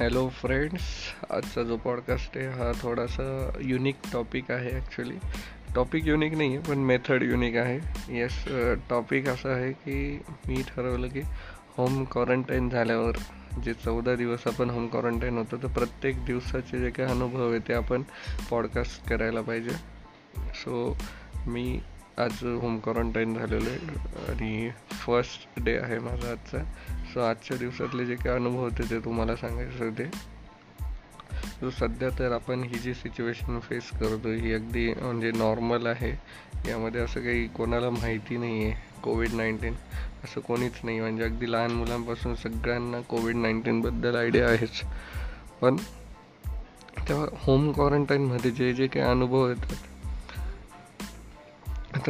Hello friends आजचा जो podcast आहे हा थोडासा युनिक टॉपिक आहे ॲक्च्युली टॉपिक युनिक नाही आहे पण मेथड युनिक आहे. येस टॉपिक असं आहे की मी ठरवलं की होम क्वारंटाईन झाल्यावर जे चौदा दिवस आपण होम क्वारंटाईन होतो तर प्रत्येक दिवसाचे जे काही अनुभव आहे ते आपण पॉडकास्ट करायला पाहिजे. सो मी आज होम क्वारंटाईन झालेलो आहे. आणि फर्स्ट डे आहे माझा आजचा. सो आजच्या दिवसातले जे काही अनुभव होते ते तुम्हाला सांगायचे होते. सो सध्या तर आपण ही जी सिच्युएशन फेस करतो ही अगदी म्हणजे नॉर्मल आहे. यामध्ये असं काही कोणाला माहिती नाही आहे कोविड नाईन्टीन असं कोणीच नाही. म्हणजे अगदी लहान मुलांपासून सगळ्यांना कोविड नाईन्टीनबद्दल आयडिया आहेच. पण तेव्हा होम क्वारंटाईनमध्ये जे जे काही अनुभव येतात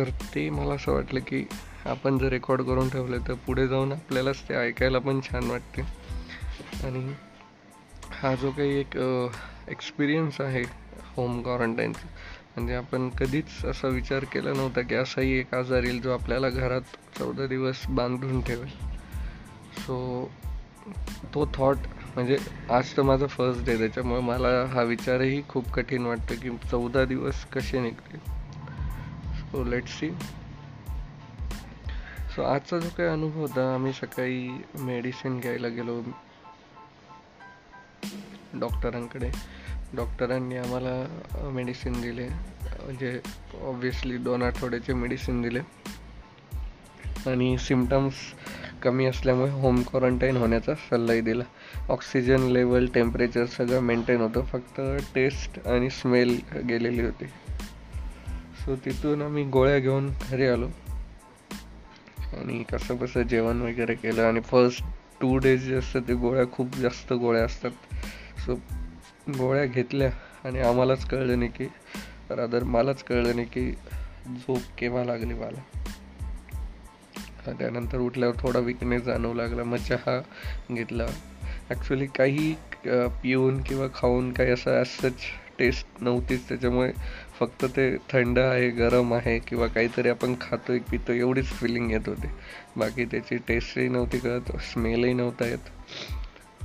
तर ते मला असं वाटलं की आपण जर रेकॉर्ड करून ठेवलं तर पुढे जाऊन आपल्यालाच ते ऐकायला पण छान वाटते. आणि हा जो काही एक एक्सपिरियन्स आहे होम क्वारंटाईनचा म्हणजे आपण कधीच असा विचार केला नव्हता की असाही एक आजार येईल जो आपल्याला घरात चौदा दिवस बांधून ठेवेल. सो तो थॉट म्हणजे आज तर माझा फर्स्ट डे त्याच्यामुळे मला हा विचारही खूप कठीण वाटतं की चौदा दिवस कसे निघतील. सो लेट सी सो आजचा जो काही अनुभव होता आम्ही सकाळी मेडिसिन घ्यायला गेलो डॉक्टरांकडे डॉक्टरांनी आम्हाला मेडिसिन दिले. म्हणजे ऑब्विसली दोन आठवड्याचे मेडिसिन दिले. आणि सिमटम्स कमी असल्यामुळे होम क्वारंटाईन होण्याचा सल्लाही दिला. ऑक्सिजन लेवल टेम्परेचर सगळं मेंटेन होतं. फक्त टेस्ट आणि स्मेल गेलेली होती. सो तिथून आम्ही गोळ्या घेऊन घरी आलो. आणि कसं कसं जेवण वगैरे केलं. आणि फर्स्ट टू डेज जे असतात ते गोळ्या खूप जास्त गोळ्या असतात. सो गोळ्या घेतल्या. आणि आम्हालाच कळलं नाही की रादर मलाच कळलं नाही की झोप केव्हा लागली मला. त्यानंतर उठल्यावर थोडा विकनेस जाणवू लागला. मग चहा घेतला. ॲक्च्युली काही पिऊन किंवा खाऊन काही असं असंच टेस्ट नव्हतीच. त्याच्यामुळे फक्त ते थंड आहे गरम आहे किंवा काहीतरी आपण खातोय पितो एवढीच फिलिंग येत होती. बाकी त्याची टेस्टही नव्हती कळत स्मेलही नव्हता येत.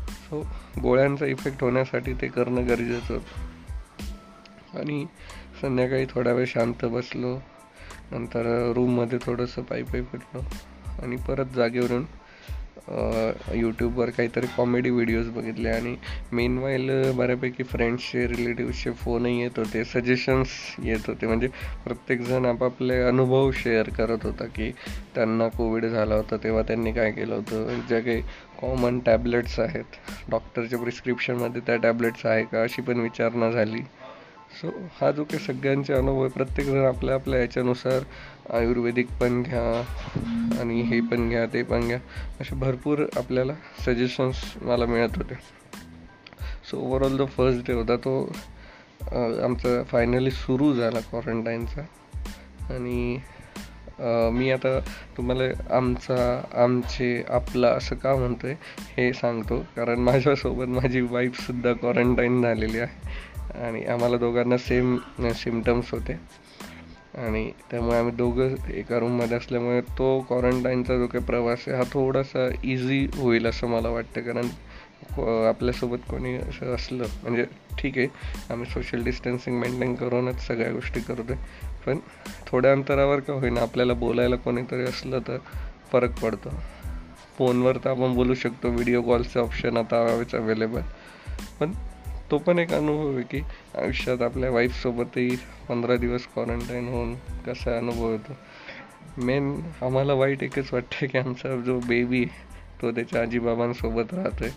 सो गोळ्यांचा इफेक्ट होण्यासाठी ते करणं गरजेचं होतं. आणि संध्याकाळी थोडा वेळ शांत बसलो नंतर रूममध्ये थोडंसं पायी पायी फिरलो आणि परत जागेवरून यूट्यूबवर काहीतरी कॉमेडी व्हिडिओज बघितले आणि मेन वाईल बऱ्यापैकी फ्रेंड्सचे रिलेटिव्सचे फोनही येत होते सजेशन्स येत होते. म्हणजे प्रत्येकजण आपापले अनुभव शेअर करत होता की त्यांना कोविड झाला होता तेव्हा त्यांनी काय केलं होतं. ज्या काही कॉमन टॅबलेट्स आहेत डॉक्टरच्या प्रिस्क्रिप्शनमध्ये त्या टॅबलेट्स आहे का अशी पण विचारणा झाली. सो हा जो काही सगळ्यांचे अनुभव आहे प्रत्येकजण आपल्या आपल्या याच्यानुसार आयुर्वेदिक पण घ्या आणि हे पण घ्या ते पण घ्या. असे भरपूर आपल्याला सजेशन्स मला मिळत होते. सो ओवरऑल जो फर्स्ट डे होता तो आमचा फायनली सुरू झाला क्वारंटाईनचा आणि मी आता तुम्हाला आमचा आमचे आपला असं का म्हणतो आहे हे सांगतो. कारण माझ्यासोबत माझी वाईफसुद्धा क्वारंटाईन झालेली आहे. आणि आम्हाला दोघांना सेम सिमटम्स होते. आणि त्यामुळे आम्ही दोघं एका रूममध्ये असल्यामुळे तो क्वारंटाईनचा जो काही प्रवास आहे हा थोडासा इझी होईल असं मला वाटतं. कारण आपल्यासोबत कोणी असं असलं म्हणजे ठीक आहे आम्ही सोशल डिस्टन्सिंग मेंटेन करूनच सगळ्या गोष्टी करतो पण थोड्या अंतरावर का होईना आपल्याला बोलायला कोणीतरी असलं तर फरक पडतो. फोनवर तर आपण बोलू शकतो व्हिडिओ कॉलचं ऑप्शन आता अवेलेबल पण तो पण एक अनुभव आहे की आयुष्यात आपल्या वाईफसोबतही पंधरा दिवस क्वारंटाईन होऊन कसा अनुभव येतो. मेन आम्हाला वाईट एकच वाटतं की आमचा जो बेबी आहे तो त्याच्या आजीबाबांसोबत राहतोय.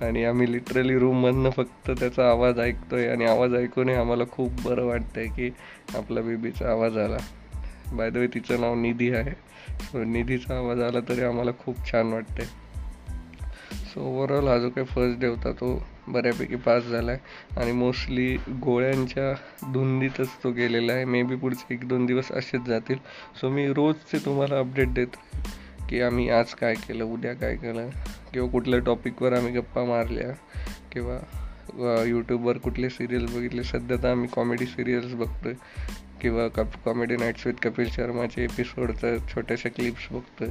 आणि आम्ही लिटरली रूममधनं फक्त त्याचा आवाज ऐकतोय आणि आवाज ऐकूनही आम्हाला खूप बरं वाटतंय की आपल्या बेबीचा आवाज आला. बाय द वे तिचं नाव निधी आहे. सो निधीचा आवाज आला तरी आम्हाला खूप छान वाटतंय. सो ओव्हरऑल हा जो काही फर्स्ट डे होता तो बऱ्यापैकी पास झाला आहे आणि मोस्टली गोळ्यांच्या धुंदीतच तो गेलेला आहे. मे बी पुढचे एक दोन दिवस असेच जातील. सो मी रोजचे तुम्हाला अपडेट देत की आम्ही आज काय केलं उद्या काय केलं किंवा कुठल्या टॉपिकवर आम्ही गप्पा मारल्या किंवा यूट्यूबवर कुठले सिरियल्स बघितले. सध्या तर आम्ही कॉमेडी सिरियल्स बघतोय. किंवा कप कॉमेडी नाईट्स विथ कपिल शर्माचे एपिसोडचं छोट्याशा क्लिप्स बघतोय.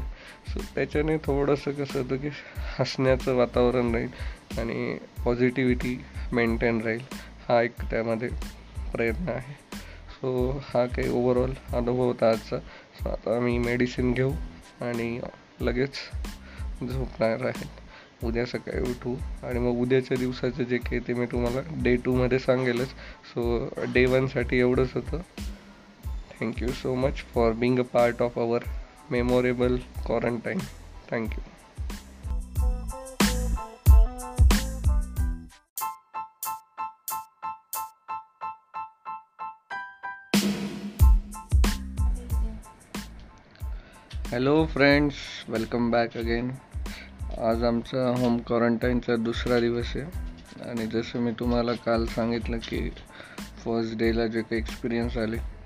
सो त्याच्याने थोडंसं कसं होतं की हसण्याचं वातावरण राहील आणि पॉझिटिव्हिटी मेंटेन राहील. हा एक त्यामध्ये प्रयत्न आहे. सो हा काही ओव्हरऑल अनुभव होता आजचा. सो आता आम्ही मेडिसिन घेऊ आणि लगेच झोपणार आहे. उद्या सकाळी उठू आणि मग उद्याच्या दिवसाचं जे काही ते मी तुम्हाला डे टूमध्ये सांगेलच. सो डे वनसाठी एवढंच होतं. Thank you so much for being a part of our memorable quarantine thank you hello friends welcome back again आज आमचा होम क्वारंटाईनचा दुसरा दिवस आहे. आणि जसं मी तुम्हाला काल सांगितलं की फर्स्ट डेला जे काही एक्सपिरियन्स आले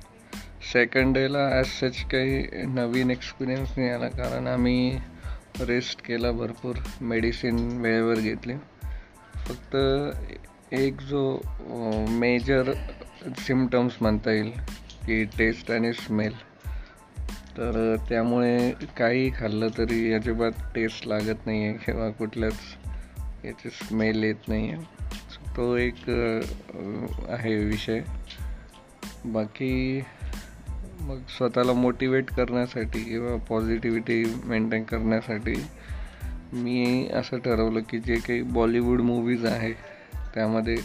सेकंड डेला ॲज सच काही नवीन एक्सपिरियन्स नाही आला. कारण आम्ही रेस्ट केला भरपूर. मेडिसिन वेळेवर घेतली. फक्त एक जो मेजर सिमटम्स म्हणता येईल की टेस्ट आणि स्मेल तर त्यामुळे काही खाल्लं तरी अजिबात टेस्ट लागत नाही आहे किंवा कुठल्याच याची स्मेल येत नाही आहे तो एक आहे विषय. बाकी मग स्वतःला मोटिवेट करण्यासाठी किंवा पॉझिटिव्हिटी मेंटेन करण्यासाठी मी असं ठरवलं की जे काही बॉलिवूड मूवीज आहे त्यामध्ये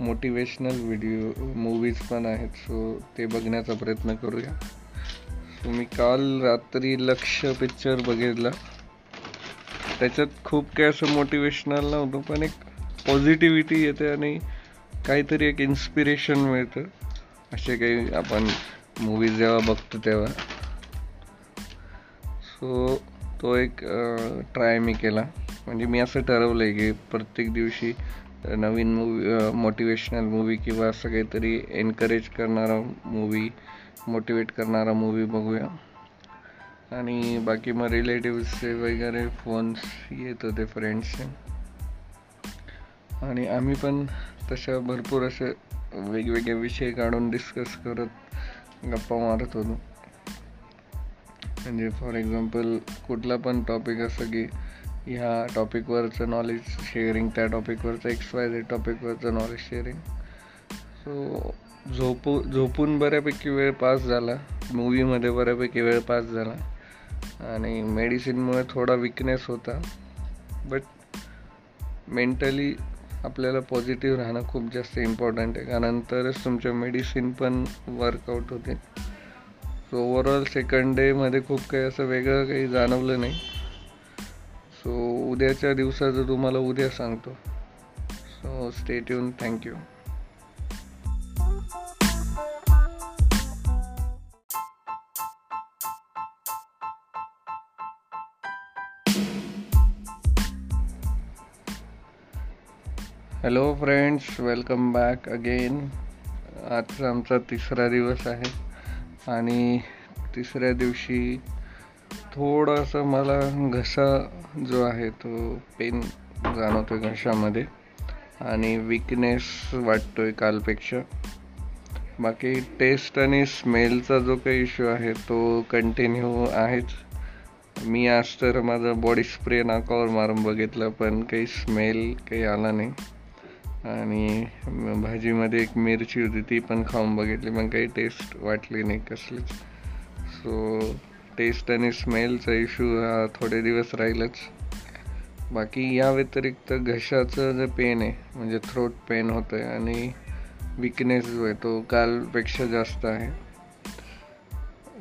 मोटिवेशनल व्हिडिओ मूवीज पण आहेत. सो ते बघण्याचा प्रयत्न करूया. सो मी काल रात्री लक्ष पिक्चर बघितला. त्याच्यात खूप काही असं मोटिवेशनल नव्हतं पण एक पॉझिटिव्हिटी येते आणि काहीतरी एक इन्स्पिरेशन मिळतं. असे काही आपण मूवीज जेव्हा बघतो तेव्हा. सो तो एक ट्राय मी केला. म्हणजे मी असं ठरवलं आहे की प्रत्येक दिवशी नवीन मूवी मोटिवेशनल मूवी किंवा असं काहीतरी एनकरेज करणारा मूवी मोटिवेट करणारा मूवी बघूया. आणि बाकी मग रिलेटिव्सचे वगैरे फोन्स येत होते फ्रेंड्सचे आणि आम्ही पण तशा भरपूर असे वेगवेगळे विषय काढून डिस्कस करत गप्पा मारत होतो. म्हणजे फॉर एक्झाम्पल कुठला पण टॉपिक असं की ह्या टॉपिकवरचं नॉलेज शेअरिंग त्या टॉपिकवरचं एक्स वाय झेड टॉपिकवरचं नॉलेज शेअरिंग सो झोपू झोपून बऱ्यापैकी वेळ पास झाला. मूवीमध्ये बऱ्यापैकी वेळ पास झाला. आणि मेडिसिनमुळे थोडा विकनेस होता. बट मेंटली आपल्याला पॉझिटिव्ह राहणं खूप जास्त इम्पॉर्टंट आहे. कारण तरच तुमच्या मेडिसिन पण वर्कआउट होते. सो ओवरऑल सेकंड डेमध्ये खूप काही असं वेगळं काही जाणवलं नाही. सो उद्याच्या दिवसाचं तुम्हाला उद्या सांगतो. सो स्टेट येऊन thank you hello friends welcome back again आजचा आमचा तिसरा दिवस आहे. आणि तिसऱ्या दिवशी थोडंसं मला घसा जो आहे तो पेन जाणवतो आहे घशामध्ये. आणि विकनेस वाटतो आहे कालपेक्षा. बाकी टेस्ट आणि स्मेलचा जो काही इश्यू आहे तो कंटिन्यू आहेच. मी आज तर माझा बॉडी स्प्रे नाकावर मारून बघितलं पण काही स्मेल काही आला नाही. आणि भाजीमध्ये एक मिरची होती ती पण खाऊन बघितली. पण काही टेस्ट वाटली नाही कसलीच. सो टेस्ट आणि स्मेलचा इश्यू हा थोडे दिवस राहीलच. बाकी या व्यतिरिक्त घशाचं जे पेन आहे म्हणजे थ्रोट पेन होतं आहे आणि विकनेस जो आहे तो कालपेक्षा जास्त आहे.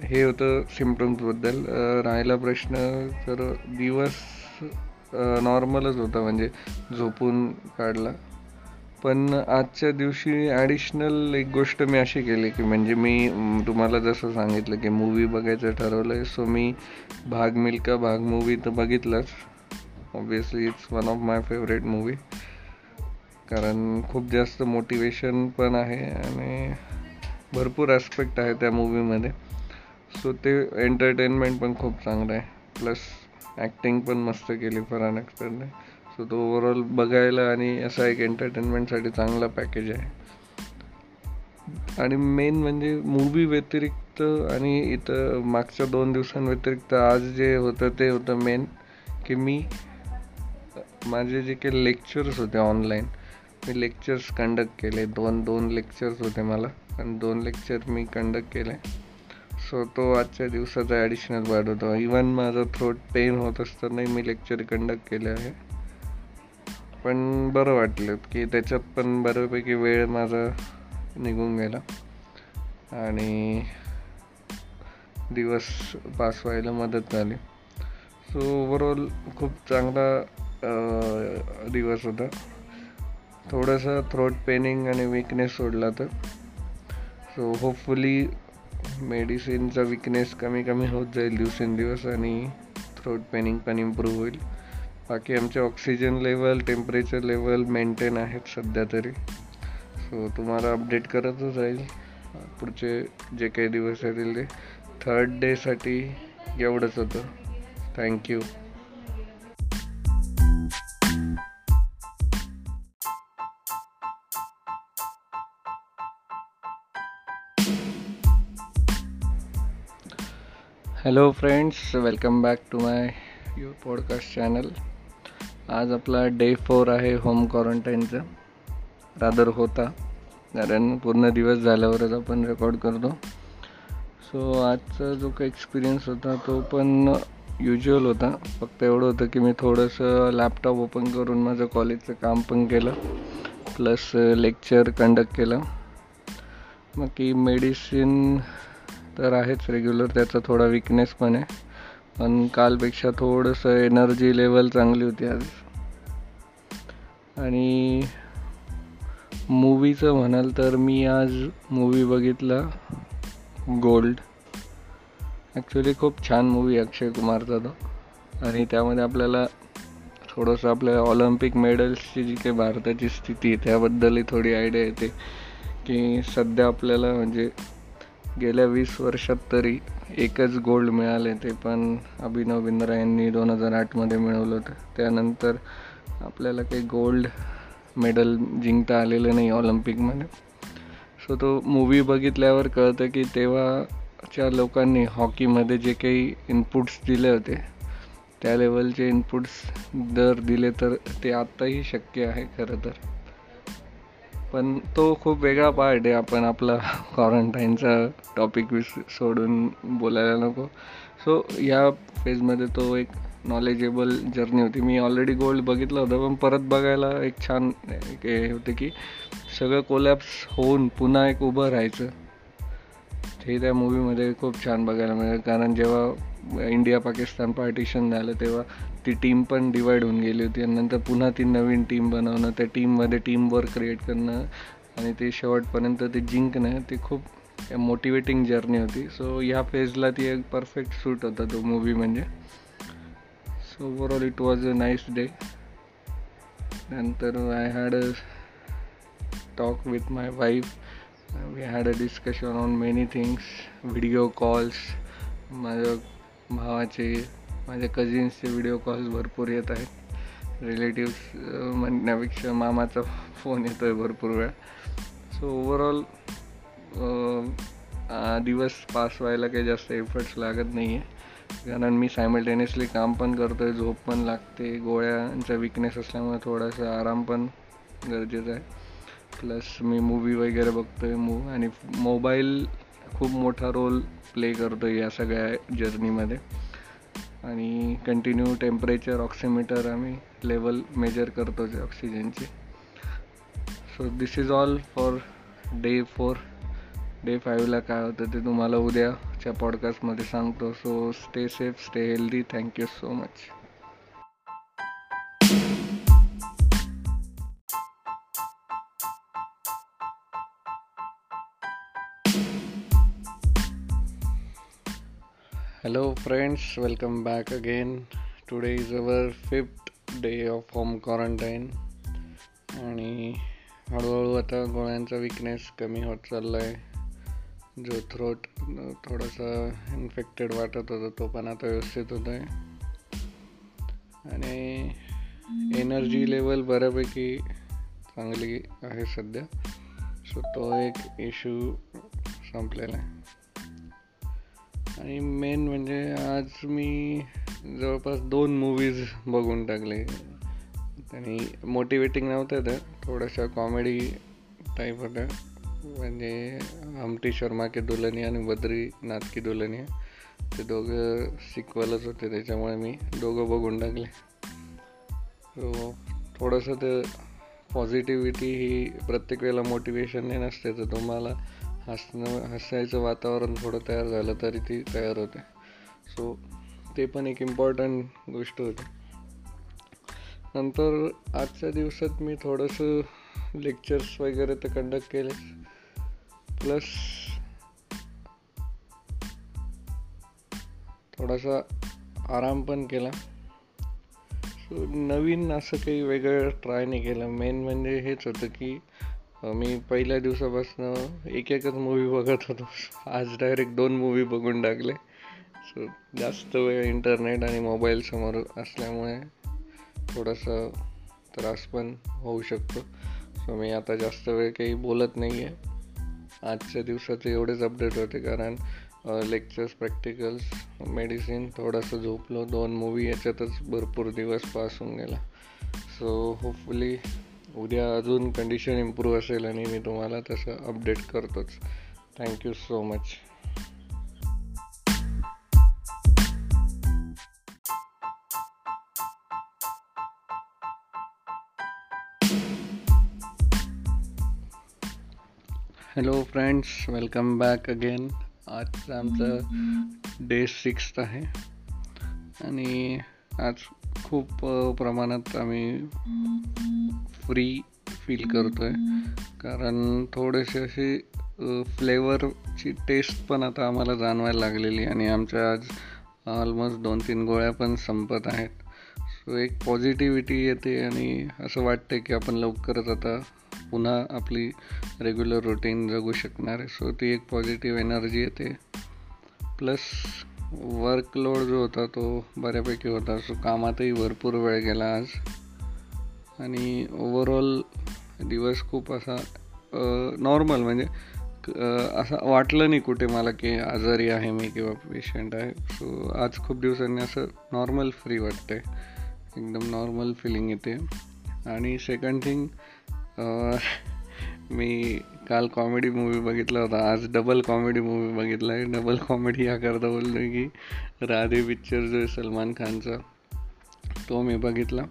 हे होतं सिम्पटम्सबद्दल राहिला प्रश्न तर दिवस नॉर्मलच होता म्हणजे झोपून काढला. पण आजच्या दिवशी ॲडिशनल एक गोष्ट मी अशी केली की म्हणजे मी तुम्हाला जसं सांगितलं की मूवी बघायचं ठरवलं आहे सो मी भाग मिल्का भाग मूवी तर बघितलंच. Obviously it's one of my favourite movie कारण खूप जास्त मोटिवेशन पण आहे आणि भरपूर ॲस्पेक्ट आहे त्या मूवीमध्ये सो ते एंटरटेनमेंट पण खूप चांगलं आहे. प्लस ॲक्टिंग पण मस्त केली फरहान अख्तरने. सो तो ओव्हरऑल बघायला आणि असा एक एंटरटेनमेंटसाठी चांगला पॅकेज आहे. आणि मेन म्हणजे मूवी व्यतिरिक्त आणि इथं मागच्या दोन दिवसांव्यतिरिक्त आज जे होतं ते होतं मेन की मी माझे जे काही लेक्चर्स होते ऑनलाईन मी लेक्चर्स कंडक्ट केले. दोन दोन लेक्चर्स होते मला. आणि दोन लेक्चर मी कंडक्ट केले. सो तो आजच्या दिवसाचा ॲडिशनल पार्ट होता. इवन माझा थ्रोट पेन होत असतानाही मी लेक्चर कंडक्ट केले आहे. पण बरं वाटलं की त्याच्यात पण बऱ्यापैकी वेळ माझा निघून गेला. आणि दिवस पास व्हायला मदत झाली. सो ओवरऑल खूप चांगला दिवस होता. थोडंसं थ्रोट पेनिंग आणि विकनेस सोडला तर. सो होपफुली मेडिसिनचा विकनेस कमी कमी होत जाईल दिवसेंदिवस आणि थ्रोट पेनिंग पण इम्प्रूव्ह होईल. बाकी आमचे oxygen level temperature level maintain आहेत सध्या तरी. सो तुम्हाला अपडेट करतच राहील. पुढचे जे काही दिवस येतील ते. थर्ड डेसाठी एवढंच होतं. Thank you hello friends welcome back to my you podcast channel आज आपला डे फोर आहे होम क्वारंटाईनचा रादर होता. कारण पूर्ण दिवस झाल्यावरच आपण रेकॉर्ड करतो. सो आजचा जो काही एक्सपिरियन्स होता तो पण युज्युअल होता. फक्त एवढं होतं की मी थोडंसं लॅपटॉप ओपन करून माझं कॉलेजचं काम पण केलं. प्लस लेक्चर कंडक्ट केलं. मग की मेडिसिन तर आहेच रेग्युलर त्याचा थोडा विकनेस पण आहे. पण कालपेक्षा थोडंसं एनर्जी लेवल चांगली होती आज. आणि मूवीचं म्हणाल तर मी आज मूवी बघितला गोल्ड ॲक्च्युली खूप छान मूवी अक्षय कुमारचा तो. आणि त्यामध्ये आपल्याला थोडंसं आपल्या ऑलिम्पिक मेडल्सची जी काही भारताची स्थिती आहे त्याबद्दलही थोडी आयडिया येते. की सध्या आपल्याला म्हणजे गेल्या वीस वर्षात तरी एकच गोल्ड मिळाले ते पण अभिनव बिंद्रा यांनी दोन हजार आठमध्ये मिळवलं होतं. त्यानंतर आपल्याला काही गोल्ड मेडल जिंकता आलेलं नाही ऑलिम्पिकमध्ये सो तो मूवी बघितल्यावर कळतं की तेव्हाच्या लोकांनी हॉकीमध्ये जे काही इनपुट्स दिले होते त्या लेवलचे इनपुट्स दर दिले तर ते आत्ताही शक्य आहे खरं तर. पण तो खूप वेगळा पार्ट आहे. आपण आपला क्वारंटाईनचा टॉपिक विस सोडून बोलायला नको. सो या फेजमध्ये तो एक नॉलेजेबल जर्नी होती. मी ऑलरेडी गोल्ड बघितलं होतं पण परत बघायला एक छान हे होते की सगळं कोलॅप्स होऊन पुन्हा एक उभं राहायचं. हे त्या मूवीमध्ये खूप छान बघायला मिळेल. कारण जेव्हा इंडिया पाकिस्तान पार्टिशन झालं तेव्हा ती टीम पण डिवाईड होऊन गेली होती. आणि नंतर पुन्हा ती नवीन टीम बनवणं त्या टीममध्ये टीम वर्क क्रिएट करणं आणि ते शेवटपर्यंत ते जिंकणं ती खूप मोटिवेटिंग जर्नी होती. सो ह्या फेजला ती एक परफेक्ट सूट होता तो मूवी म्हणजे. So overall it was a nice day नंतर I had a talk with my wife we had a discussion on many things video calls माझ्या भावाचे माझ्या कझिन्सचे व्हिडिओ कॉल्स भरपूर येत आहेत. रिलेटिव्स म्हणण्यापेक्षा मामाचा फोन येतो आहे भरपूर वेळा. सो ओवरऑल दिवस पास व्हायला काही जास्त एफर्ट्स लागत नाही आहे कारण मी सायमल्टेनियसली काम पण करतो आहे झोप पण लागते गोळ्यांचा विकनेस असल्यामुळे थोडासा आराम पण गरजेचा आहे. प्लस मी मूवी वगैरे बघतो आहे मूव आणि मोबाईल खूप मोठा रोल प्ले करतो या सगळ्या जर्नीमध्ये आणि कंटिन्यू टेम्परेचर ऑक्सिमीटर आम्ही लेवल मेजर करतो ऑक्सिजनची so this is all for day four day फाईव्हला काय होतं ते तुम्हाला उद्याच्या पॉडकास्टमध्ये सांगतो. So stay safe stay healthy thank you so much hello friends. Welcome back again. Today is our fifth day of home quarantine. आणि हळूहळू आता गोळ्यांचा विकनेस कमी होत चालला आहे जो थ्रोट थोडासा इन्फेक्टेड वाटत होता तो पण आता व्यवस्थित होत आहे आणि एनर्जी लेवल बऱ्यापैकी चांगली आहे सध्या. सो तो एक इश्यू संपलेला आहे. आणि मेन म्हणजे आज मी जवळपास दोन मूवीज बघून टाकले. आणि मोटिवेटिंग नव्हत्या त्या थोड्याशा कॉमेडी टाईप होत्या म्हणजे आमटी शर्मा की दुलनिया आणि बद्रीनाथ की दुल्हनिया. ते दोघं सिक्वलच होते त्याच्यामुळे मी दोघं बघून टाकले. सो थोडंसं ते पॉझिटिव्हिटी ही प्रत्येक वेळेला मोटिवेशनने नसते तर तुम्हाला हसणं हसायचं वातावरण थोडं तयार झालं तरी ती तयार होते. सो ते पण एक इम्पॉर्टंट गोष्ट होती. नंतर आजच्या दिवसात मी थोडंसं लेक्चर्स वगैरे तर कंडक्ट केले प्लस थोडासा आराम पण केला. सो नवीन असं काही वेगळं ट्राय नाही केलं. मेन म्हणजे हेच होतं की मी पहिल्या दिवसापासून एक एकच मूवी बघत होतो. आज डायरेक्ट दोन मूवी बघून टाकले. सो जास्त वेळ इंटरनेट आणि मोबाईलसमोर असल्यामुळे थोडासा त्रास पण होऊ शकतो. सो मी आता जास्त वेळ काही बोलत नाही आहे आजच्या दिवसाचे एवढेच अपडेट होते कारण लेक्चर्स प्रॅक्टिकल्स मेडिसिन थोडंसं झोपलो. दोन मूवी याच्यातच भरपूर दिवस पास होऊन गेला. सो होपफुली उद्या अजून कंडिशन इम्प्रूव्ह असेल आणि मी तुम्हाला तसं अपडेट करतोच. Thank you so much hello friends welcome back again आजचं आमचं डे सिक्स्थ आहे. आणि आज खूप प्रमाणात आम्ही फ्री फील करतो आहे कारण थोडेसे असे फ्लेवरची टेस्ट पण आता आम्हाला जाणवायला लागलेली आणि आमच्या आज ऑलमोस्ट दोन तीन गोळ्या पण संपत आहेत. सो एक पॉझिटिव्हिटी येते आणि असं वाटते की आपण लवकरच आता पुन्हा आपली रेग्युलर रुटीन जगू शकणार आहे. सो ती एक पॉझिटिव्ह एनर्जी येते. प्लस वर्कलोड जो होता तो बऱ्यापैकी होता. सो कामातही भरपूर वेळ गेला आज. आणि ओवरऑल दिवस खूप असा नॉर्मल म्हणजे असं वाटलं नाही कुठे मला की आजारी आहे मी किंवा पेशंट आहे. सो आज खूप दिवसांनी असं नॉर्मल फ्री वाटतंय. एकदम नॉर्मल फिलिंग येते. आणि सेकंड थिंग मी काल कॉमेडी मूवी बघितला होता. आज डबल कॉमेडी मूवी बघितला आहे डबल कॉमेडी याकरता बोललो की राधे पिक्चर जो आहे सलमान खानचा तो मी बघितला.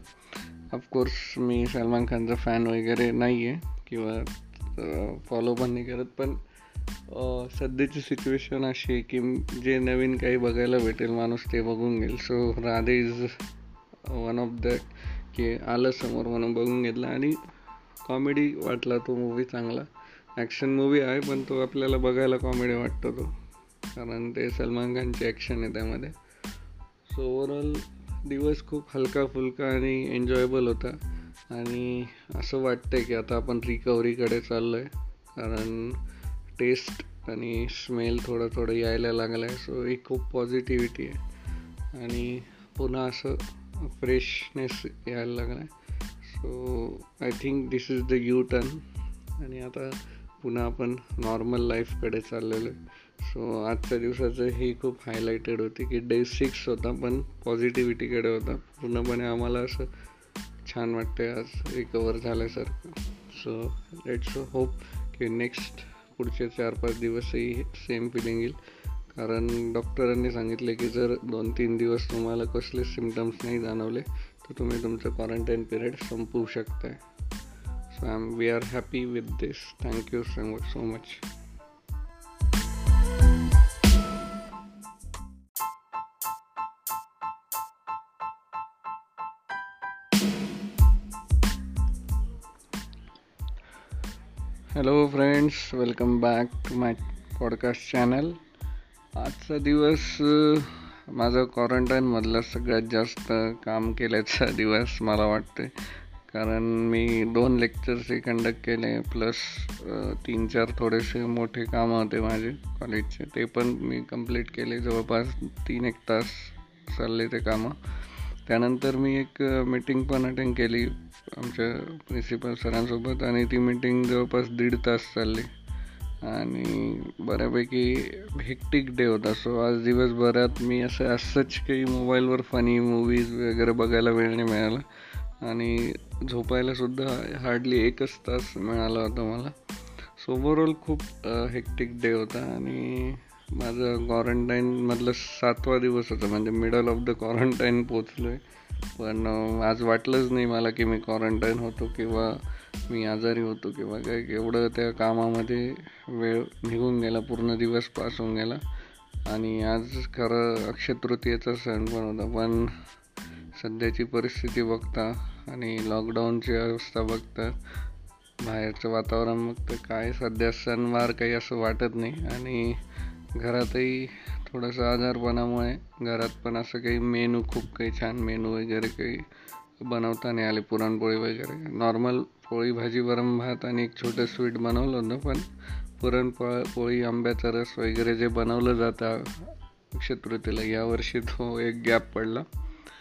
ऑफकोर्स मी सलमान खानचा फॅन वगैरे नाही आहे किंवा फॉलो पण नाही करत. पण सध्याची सिच्युएशन अशी आहे की जे नवीन काही बघायला भेटेल माणूस ते बघून घेईल. So Radhe is one of that की आलं समोर म्हणून बघून घेतलं. आणि कॉमेडी वाटला तो मूवी चांगला. ॲक्शन मूवी आहे पण तो आपल्याला बघायला कॉमेडी वाटतो तो. कारण ते सलमान खानची ॲक्शन आहे त्यामध्ये. सो ओवरऑल दिवस खूप हलका फुलका आणि एन्जॉयबल होता. आणि असं वाटतं की आता आपण रिकव्हरीकडे चाललो आहे कारण टेस्ट आणि स्मेल थोडं थोडं यायला लागलं आहे सो ही खूप पॉझिटिव्हिटी आहे. आणि पुन्हा असं फ्रेशनेस यायला लागला आहे so I think this is the U turn आणि आता पुन्हा आपण नॉर्मल लाईफकडे चाललेलो आहे. सो आजच्या दिवसाचं ही खूप हायलाइटेड होती की डे सिक्स होता पण पॉझिटिव्हिटीकडे होता. पूर्णपणे आम्हाला असं छान वाटते आज रिकवर झाल्यासारखं. सो लेट्स होप की नेक्स्ट पुढचे चार पाच दिवसही सेम फिलिंग येईल. कारण डॉक्टरांनी सांगितले की जर दोन तीन दिवस तुम्हाला कसले सिमटम्स नाही जाणवले तर तुम्ही तुमचं क्वारंटाईन पिरियड संपवू शकताय. So I am we are happy with this thank you so so much hello friends welcome back to my podcast channel आजचा दिवस माझं क्वारंटाईनमधला सगळ्यात जास्त काम केल्याचा दिवस मला वाटते कारण मी दोन लेक्चर्सही कंडक्ट केले प्लस तीन चार थोडेसे मोठे कामं होते माझे कॉलेजचे ते पण मी कंप्लीट केले जवळपास तीन एक तास चालले ते कामं. त्यानंतर मी एक मीटिंग पण अटेंड केली आमच्या प्रिन्सिपल सरांसोबत आणि ती मीटिंग जवळपास दीड तास चालली. आणि बऱ्यापैकी हेक्टिक डे होता. सो आज दिवसभरात मी असं असंच काही मोबाईलवर फनी मूवीज वगैरे बघायला वेळ नाही मिळाला. आणि झोपायला सुद्धा हार्डली एकच तास मिळाला होता मला. सो ओव्हरऑल खूप हेक्टिक डे होता आणि माझं क्वारंटाईनमधलं सातवा दिवस होता. म्हणजे मिडल ऑफ द क्वारंटाईन पोचलो आहे पण आज वाटलंच नाही मला की मी क्वारंटाईन होतो किंवा मी आजारी होतो किंवा काय. एवढं त्या कामामध्ये वेळ निघून गेला पूर्ण दिवस पास होऊन गेला. आणि आज खरं अक्षय तृतीयेचा सण पण होता. पण सध्याची परिस्थिती बघता आणि लॉकडाऊनची अवस्था बघता बाहेरचं वातावरण बघतं काय सध्या सणवार काही असं वाटत नाही. आणि घरातही थोडंसं आजारपणामुळे घरात पण असं काही मेनू खूप काही छान मेनू वगैरे काही बनवता नाही आले पुरणपोळी वगैरे. नॉर्मल पोळी भाजी वरम भात आणि एक छोटं स्वीट बनवलं होतं पण पुरणपोळ पोळी आंब्याचा रस वगैरे जे बनवलं जातं शत्रुतीला यावर्षी तो एक गॅप पडला.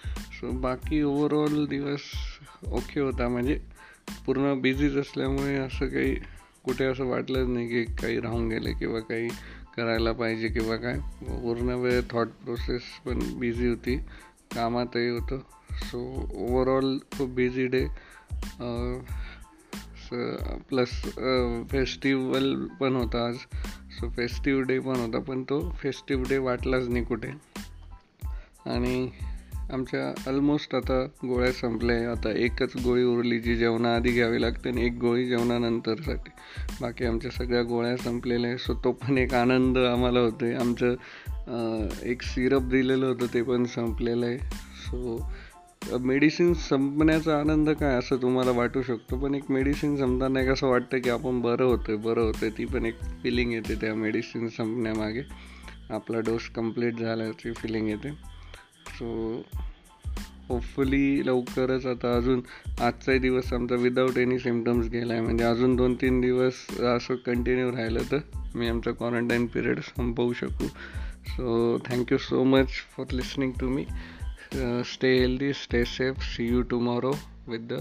सो बाकी ओव्हरऑल दिवस ओके होता. म्हणजे पूर्ण बिझीच असल्यामुळे असं काही कुठे असं वाटलंच नाही की काही राहून गेले किंवा काही करायला पाहिजे किंवा काय. पूर्ण वेळ थॉट प्रोसेस पण बिझी होती. कामातही होतं. सो ओवरऑल खूप बिझी डे प्लस फेस्टिवल पण होता आज. सो फेस्टिव्ह डे पण होता पण तो फेस्टिव्ह डे वाटलाच नाही कुठे. आणि आमच्या ऑलमोस्ट आता गोळ्या संपल्या आता एकच गोळी उरली जी जेवणाआधी घ्यावी लागते आणि एक गोळी जेवणानंतरसाठी. बाकी आमच्या सगळ्या गोळ्या संपलेल्या आहे. सो तो पण एक आनंद आम्हाला होते आमचं एक सिरप दिलेलं होतं ते पण संपलेलं आहे. सो मेडिसिन संपण्याचा आनंद काय असं तुम्हाला वाटू शकतो? पण एक मेडिसिन संपताना एक असं वाटतं की आपण बरं होतं बरं होतं ती पण एक फिलिंग येते त्या मेडिसिन संपण्यामागे. आपला डोस कंप्लीट झाल्याची फिलिंग येते. सो होपफुली लवकरच आता अजून आजचाही दिवस आमचा विदाऊट एनी सिमटम्स गेला आहे म्हणजे अजून दोन तीन दिवस असं कंटिन्यू राहिलं तर मी आमचा क्वारंटाईन पिरियड संपवू शकू. So thank you so much for listening to me stay healthy stay safe see you tomorrow with the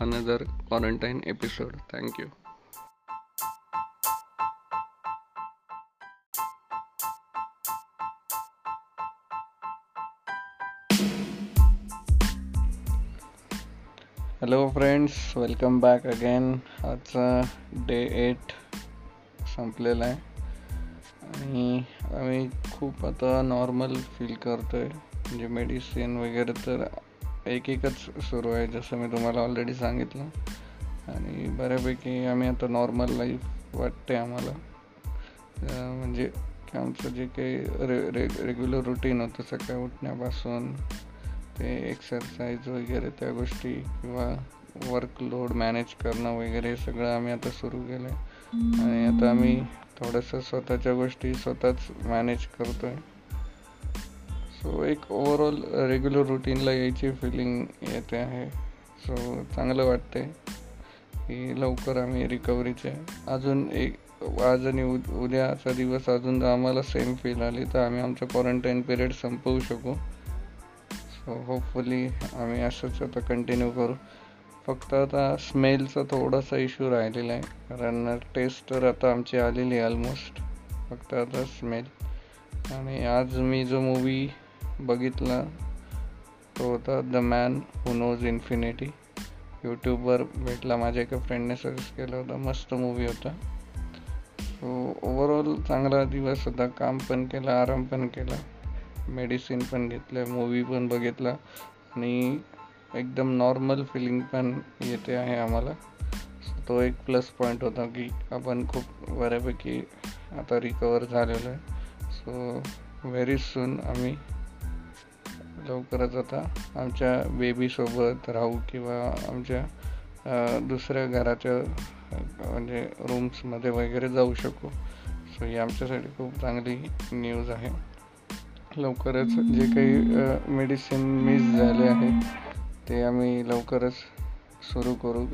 another quarantine episode thank you hello friends welcome back again आजचा day eight संपलेला आहे. आणि आम्ही खूप आता normal feel करतो आहे म्हणजे मेडिसिन वगैरे तर एक एकच सुरू आहे जसं मी तुम्हाला ऑलरेडी सांगितलं. आणि बऱ्यापैकी आम्ही आता नॉर्मल लाईफ वाटते आम्हाला. म्हणजे आमचं जे काही रे रे रेग्युलर रुटीन होतं सकाळी उठण्यापासून ते एक्सरसाइज वगैरे त्या गोष्टी किंवा वर्कलोड मॅनेज करणं वगैरे सगळं आम्ही आता सुरू केलं आहे आणि आता आम्ही थोडंसं स्वतःच्या गोष्टी स्वतःच मॅनेज करतो आहे सो एक ओवरऑल रेग्युलर रुटीनला यायची फिलिंग येते आहे. सो चांगलं वाटते की लवकर आम्ही रिकव्हरीचे अजून एक आज आणि उद्याचा दिवस अजून आम्हाला सेम फील आली तर आम्ही आमचं क्वारंटाईन पिरियड संपवू शकू. होपफुली आम्ही असंच आता कंटिन्यू करू. फक्त आता स्मेलचा थोडासा इश्यू राहिलेला आहे. कारण टेस्ट तर आता आमची आलेली आहे ऑलमोस्ट फक्त आता स्मेल आणि आज मी जो मूवी बघितला तो होता the man who knows infinity यूट्यूबवर भेटला माझ्या एका फ्रेंडने सजेस्ट केला होता. मस्त मूवी होता. सो ओवरऑल चांगला दिवस होता. काम पण केलं आराम पण केला. मेडिसिन पण घेतलं मूवी पण बघितला आणि एकदम नॉर्मल फिलिंग पण येते आहे आम्हाला. तो एक प्लस पॉईंट होता की आपण खूप बऱ्यापैकी आता रिकवर झालेलो आहे. सो व्हेरी सून आम्ही लवकरच आता आमच्या बेबीसोबत राहू किंवा आमच्या दुसऱ्या घराच्या म्हणजे रूम्समध्ये वगैरे जाऊ शकू. सो ही आमच्यासाठी खूप चांगली न्यूज आहे. लवकरच जे काही मेडिसिन मिस झाले आहे ते आम्ही लवकरच सुरू करू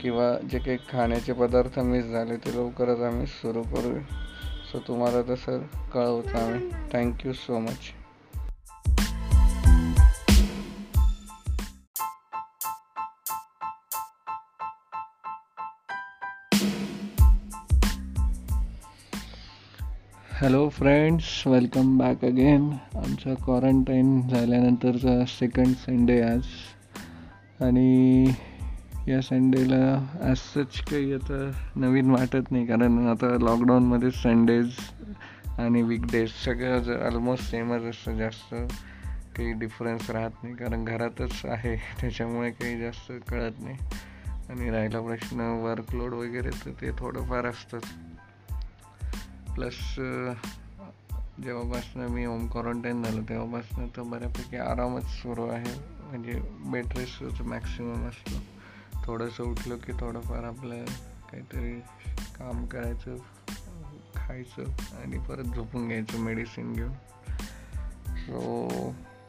किंवा जे काही खाण्याचे पदार्थ मिस झाले ते लवकरच आम्ही सुरू करू सो तुम्हाला तसं कळवतो आम्ही. Thank you so much hello friends welcome back again आमचा क्वारंटाईन झाल्यानंतरचा सेकंड संडे आज. आणि या संडेला ॲज सच काही आता नवीन वाटत नाही कारण आता लॉकडाऊनमध्ये संडेज आणि वीकडेज सगळं ऑलमोस्ट सेमच असतं. जास्त काही डिफरन्स राहत नाही कारण घरातच आहे. त्याच्यामुळे काही जास्त कळत नाही. आणि राहिला प्रश्न वर्कलोड वगैरे तर ते थोडंफार असतंच. प्लस जेव्हापासनं मी होम क्वारंटाईन झालो तेव्हापासनं तर बऱ्यापैकी आरामच सुरू आहे. म्हणजे बेड मॅक्सिमम असतो. थोडंसं उठलं की थोडंफार आपलं काहीतरी काम करायचं खायचं आणि परत झोपून घ्यायचं मेडिसिन घेऊन. सो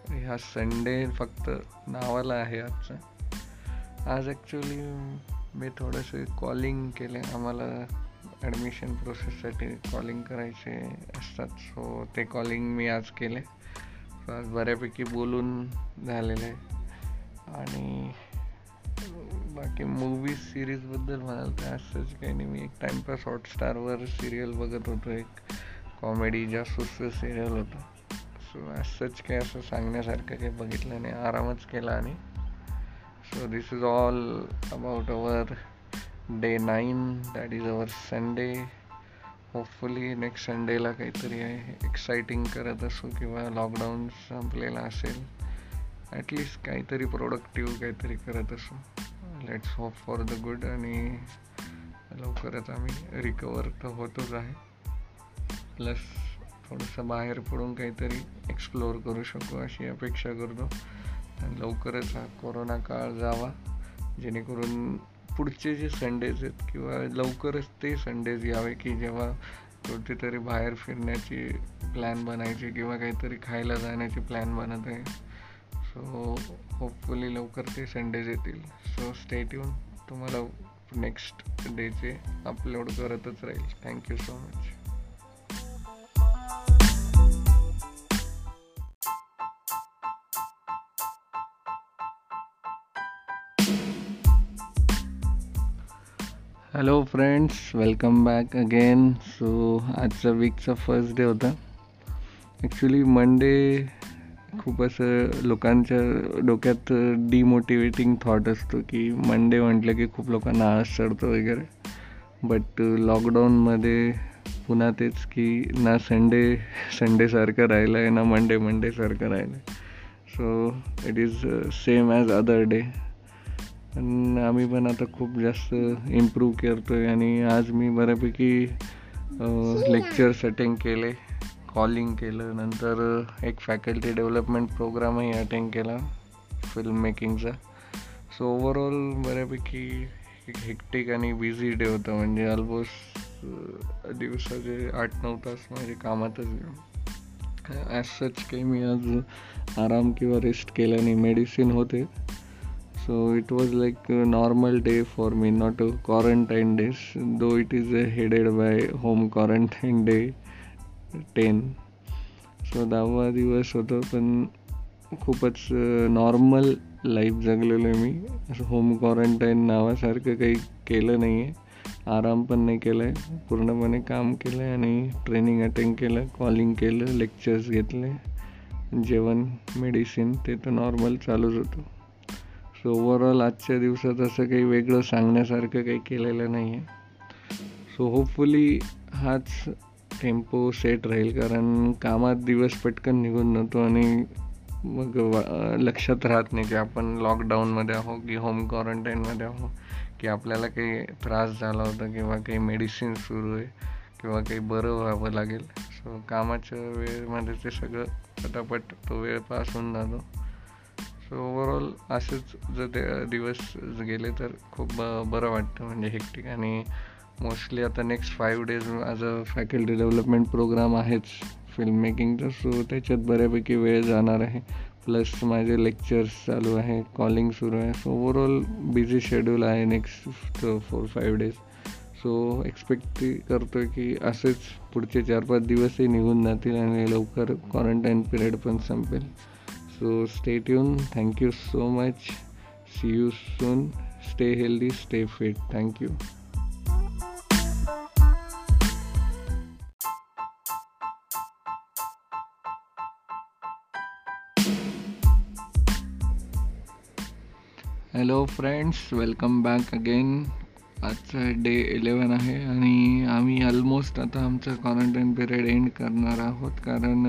ह्या संडे फक्त नावाला आहे आजचा. आज ॲक्च्युली मी थोडंसं कॉलिंग केले. आम्हाला ॲडमिशन प्रोसेससाठी कॉलिंग करायचे असतात. सो ते कॉलिंग मी आज केले. सो आज बऱ्यापैकी बोलून झालेलं आहे. आणि बाकी मूवीज सिरीजबद्दल म्हणाल तर असंच काही नाही. मी एक टाईमपास हॉटस्टारवर सिरियल बघत होतो. एक कॉमेडी जास्त सिरियल होतं. सो असंच काही असं सांगण्यासारखं काही बघितलं नाही. आरामच केला आणि. So this is all about our day nine that is our Sunday hopefully next संडेला काहीतरी एक्साइटिंग करत असू किंवा लॉकडाऊन संपलेला असेल. ॲटलिस्ट काहीतरी प्रोडक्टिव्ह काहीतरी करत असू. Let's hope for the good आणि लवकरच आम्ही रिकवर तर होतोच आहे. प्लस थोडंसं बाहेर पडून काहीतरी एक्सप्लोअर करू शकू अशी अपेक्षा करतो. आणि लवकरच हा कोरोना काळ जावा. जेणेकरून पुढचे जे संडेज आहेत किंवा लवकरच ते संडेज यावे की जेव्हा कुठेतरी बाहेर फिरण्याची प्लॅन बनायची किंवा काहीतरी खायला जाण्याची प्लॅन बनत आहे. सो होपफुली लवकर ते संडेज येतील. सो स्टेट येऊन तुम्हाला नेक्स्ट डेचे अपलोड करतच राहील. Thank you so much hello friends welcome back again so आजचा वीकचा फर्स्ट डे होता. ॲक्च्युली मंडे खूप असं लोकांच्या डोक्यात डिमोटिवेटिंग थॉट असतो की मंडे म्हटलं की खूप लोकांना आळस चढतो वगैरे. बट लॉकडाऊनमध्ये uh, पुन्हा तेच की ना संडे संडेसारखं राहिलं आहे ना मंडे मंडेसारखं राहिलं आहे so it is same as other day पण आम्ही पण आता खूप जास्त इम्प्रूव्ह करतो आहे आणि आज मी बऱ्यापैकी लेक्चर्स अटेंड केले कॉलिंग केलं नंतर एक फॅकल्टी डेव्हलपमेंट प्रोग्रामही अटेंड केला फिल्म मेकिंगचा सो ओवरऑल बऱ्यापैकी एक हेक्टिक आणि बिझी डे होता म्हणजे ऑलमोस्ट दिवसाचे आठ नऊ तास माझे कामातच ॲज सच काही मी आज आराम किंवा रेस्ट केल्याने मेडिसिन होते. So it was like a normal day for me not a quarantine days though it is headed by home quarantine day 10 so दहावा दिवस होतं पण खूपच नॉर्मल लाईफ जगलेलो आहे मी. असं होम क्वारंटाईन नावासारखं काही केलं नाही आहे आराम पण नाही केला आहे पूर्णपणे काम केलं आहे आणि ट्रेनिंग अटेंड केलं कॉलिंग केलं लेक्चर्स घेतले जेवण मेडिसिन ते तर नॉर्मल चालूच होतं. सो ओवरऑल आजच्या दिवसात असं काही वेगळं सांगण्यासारखं काही केलेलं नाही आहे सो होपफुली हाच टेम्पो सेट राहील. कारण कामात दिवस पटकन निघून जातो आणि मग लक्षात राहत नाही की आपण लॉकडाऊनमध्ये आहो की होम क्वारंटाईनमध्ये आहो की आपल्याला काही त्रास झाला होता किंवा काही मेडिसिन सुरू आहे किंवा काही बरं व्हावं लागेल. सो कामाच्या वेळेमध्ये ते सगळं पटापट तो वेळ पास होऊन जातो. सो ओवरऑल असेच जर ते दिवस गेले तर खूप बरं वाटतं. म्हणजे हेक्टिक आणि मोस्टली आता next five days as a faculty development program आहेच फिल्म मेकिंगचा सो त्याच्यात बऱ्यापैकी वेळ जाणार आहे. प्लस माझे लेक्चर्स चालू आहे कॉलिंग सुरू आहे. सो ओवरऑल बिझी शेड्यूल आहे next four five days so expect करतो आहे की असेच पुढचे चार पाच दिवसही निघून जातील आणि लवकर क्वारंटाईन पिरियड पण संपेल. So stay tuned. Thank you so much. See you soon. Stay healthy, stay fit. Thank you. Hello friends welcome back again आजचा डे इलेवन आहे आणि आम्ही ऑलमोस्ट आता आमचा क्वारंटाईन पिरियड एंड करणार आहोत कारण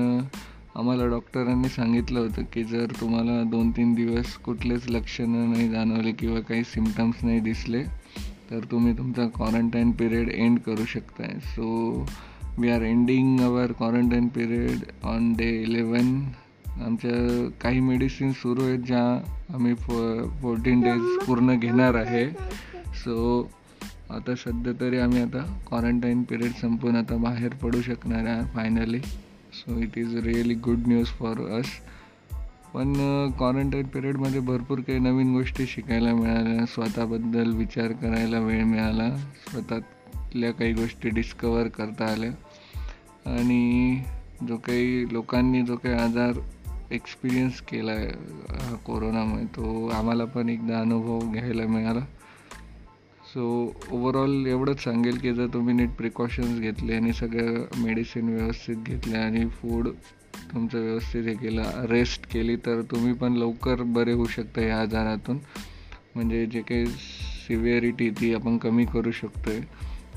आम्हाला डॉक्टरांनी सांगितलं होतं की जर तुम्हाला दोन तीन दिवस कुठलेच लक्षणं नाही जाणवले किंवा काही सिमटम्स नाही दिसले तर तुम्ही तुमचा क्वारंटाईन पिरियड एंड करू शकताय. So we are ending our quarantine period on day eleven आमच्या काही मेडिसिन सुरू आहेत ज्या आम्ही फो फोर्टीन डेज पूर्ण घेणार आहे. सो आता सध्या तरी आम्ही आता क्वारंटाईन पिरियड संपून आता बाहेर पडू शकणार आहे finally so it is really good news for us पण uh, क्वारंटाईन पिरियडमध्ये भरपूर काही नवीन गोष्टी शिकायला मिळाल्या. स्वतःबद्दल विचार करायला वेळ मिळाला. स्वतःतल्या काही गोष्टी डिस्कवर करता आल्या. आणि जो काही लोकांनी जो काही आजार एक्सपिरियन्स केला आहे कोरोनामुळे तो आम्हाला पण एकदा अनुभव घ्यायला मिळाला. सो ओवरऑल एवढंच सांगेल की जर तुम्ही नीट प्रिकॉशन्स घेतले आणि सगळं मेडिसिन व्यवस्थित घेतले आणि फूड तुमचं व्यवस्थित हे केलं रेस्ट केली तर तुम्ही पण लवकर बरे होऊ शकता या आजारातून. म्हणजे जे काही सिव्हिअरिटी ती आपण कमी करू शकतो आहे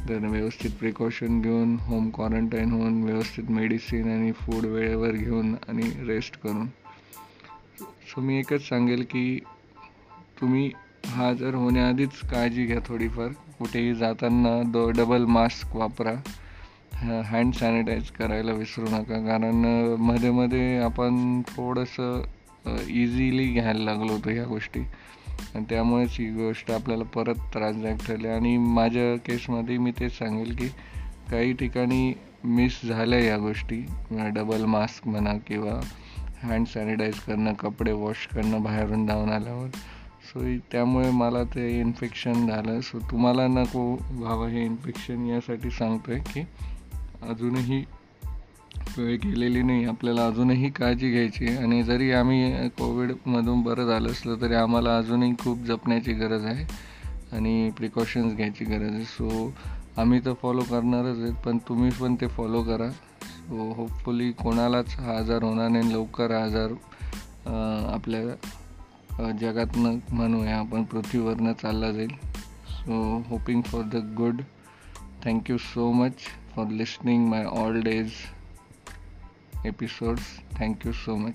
तर व्यवस्थित प्रिकॉशन घेऊन होम क्वारंटाईन होऊन व्यवस्थित मेडिसिन आणि फूड वेळेवर घेऊन आणि रेस्ट करून. सो मी एकच सांगेल की तुम्ही हा जर होण्याआधीच काळजी घ्या थोडीफार. कुठेही जाताना दो डबल मास्क वापरा. हँड सॅनिटाईज करायला विसरू नका. कारण मध्ये मध्ये आपण थोडंसं इझिली घ्यायला लागलो होतो ह्या गोष्टी. आणि त्यामुळेच ही गोष्ट आपल्याला परत त्रासदायक ठरली. आणि माझ्या केसमध्ये मी तेच सांगेल की काही ठिकाणी मिस झाल्या या गोष्टी. डबल मास्क म्हणा किंवा हँड सॅनिटाईज करणं कपडे वॉश करणं बाहेरून धावून आल्यावर. सो त्यामुळे मला ते इन्फेक्शन झालं. सो तुम्हाला नको व्हावं हे इन्फेक्शन यासाठी सांगतो आहे की अजूनही वेळ गेलेली नाही. आपल्याला अजूनही काळजी घ्यायची आणि जरी आम्ही कोविडमधून बरं झालं असलं तरी आम्हाला अजूनही खूप जपण्याची गरज आहे. आणि प्रिकॉशन्स घ्यायची गरज आहे. सो आम्ही तर फॉलो करणारच आहेत पण तुम्ही पण ते फॉलो करा. सो होपफुली कोणालाच हा आजार होणार नाही. लवकर आजार आपल्या जगातनं म्हणूया आपण पृथ्वीवरनं चालला जाईल. So hoping for the good thank you so much for listening my all days episodes thank you so much